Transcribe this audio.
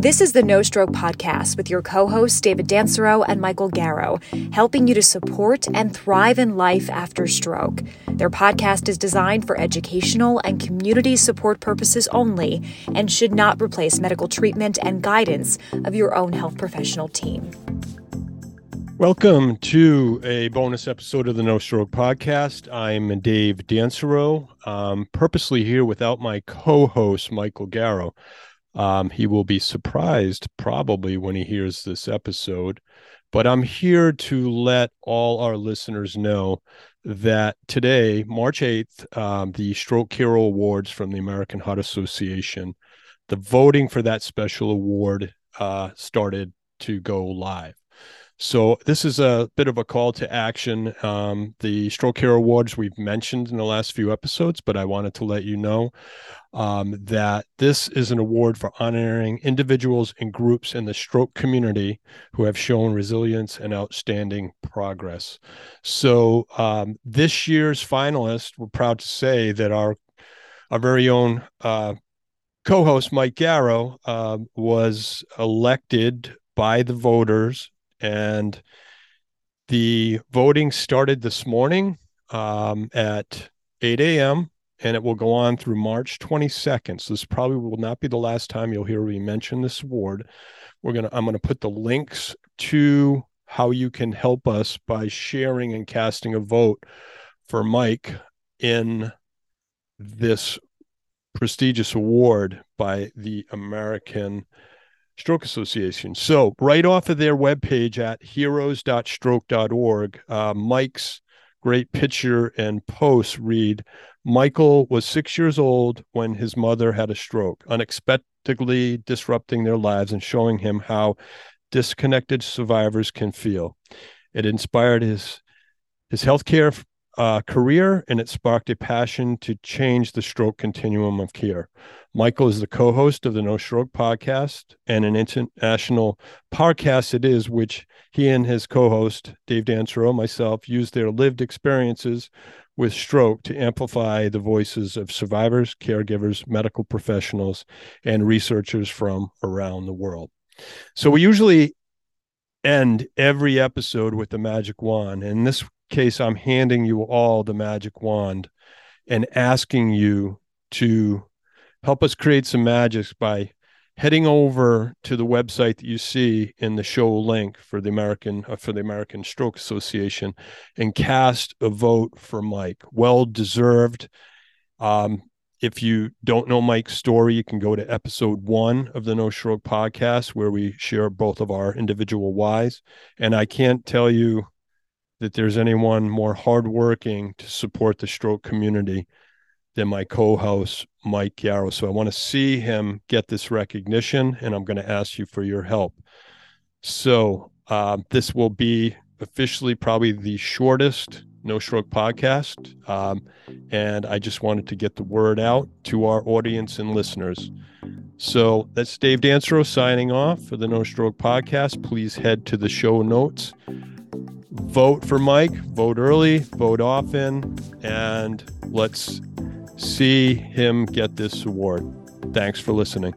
This is the No Stroke Podcast with your co hosts, David Dansereau and Michael Garrow, helping you to support and thrive in life after stroke. Their podcast is designed for educational and community support purposes only and should not replace medical treatment and guidance of your own health professional team. Welcome to a bonus episode of the No Stroke Podcast. I'm Dave Dansereau, um, purposely here without my co host, Michael Garrow. Um, he will be surprised probably when he hears this episode, but I'm here to let all our listeners know that today, March 8th, um, the Stroke Hero Awards from the American Heart Association, the voting for that special award uh, started to go live. So this is a bit of a call to action. Um, the Stroke Hero Awards we've mentioned in the last few episodes, but I wanted to let you know um, that this is an award for honoring individuals and groups in the stroke community who have shown resilience and outstanding progress. So um, this year's finalists, we're proud to say that our our very own uh, co-host Mike Garrow uh, was elected by the voters, and the voting started this morning um, at 8 a.m and it will go on through March 22nd. So this probably will not be the last time you'll hear me mention this award. We're gonna I'm gonna put the links to how you can help us by sharing and casting a vote for Mike in this prestigious award by the American Stroke Association. So, right off of their webpage at heroes.stroke.org, uh, Mike's great picture and post read Michael was six years old when his mother had a stroke, unexpectedly disrupting their lives and showing him how disconnected survivors can feel. It inspired his his healthcare uh, career and it sparked a passion to change the stroke continuum of care. Michael is the co host of the No Stroke podcast and an international podcast it is, which he and his co host, Dave Dansereau, myself, use their lived experiences with stroke to amplify the voices of survivors, caregivers, medical professionals, and researchers from around the world. So we usually end every episode with the magic wand. And this case, I'm handing you all the magic wand and asking you to help us create some magic by heading over to the website that you see in the show link for the American uh, for the American Stroke Association and cast a vote for Mike. Well deserved. Um, if you don't know Mike's story, you can go to episode one of the No Stroke podcast where we share both of our individual whys. And I can't tell you that there's anyone more hardworking to support the stroke community than my co-host Mike Garrow. So I want to see him get this recognition, and I'm going to ask you for your help. So uh, this will be officially probably the shortest No Stroke podcast, um, and I just wanted to get the word out to our audience and listeners. So that's Dave Dansereau signing off for the No Stroke podcast. Please head to the show notes. Vote for Mike, vote early, vote often, and let's see him get this award. Thanks for listening.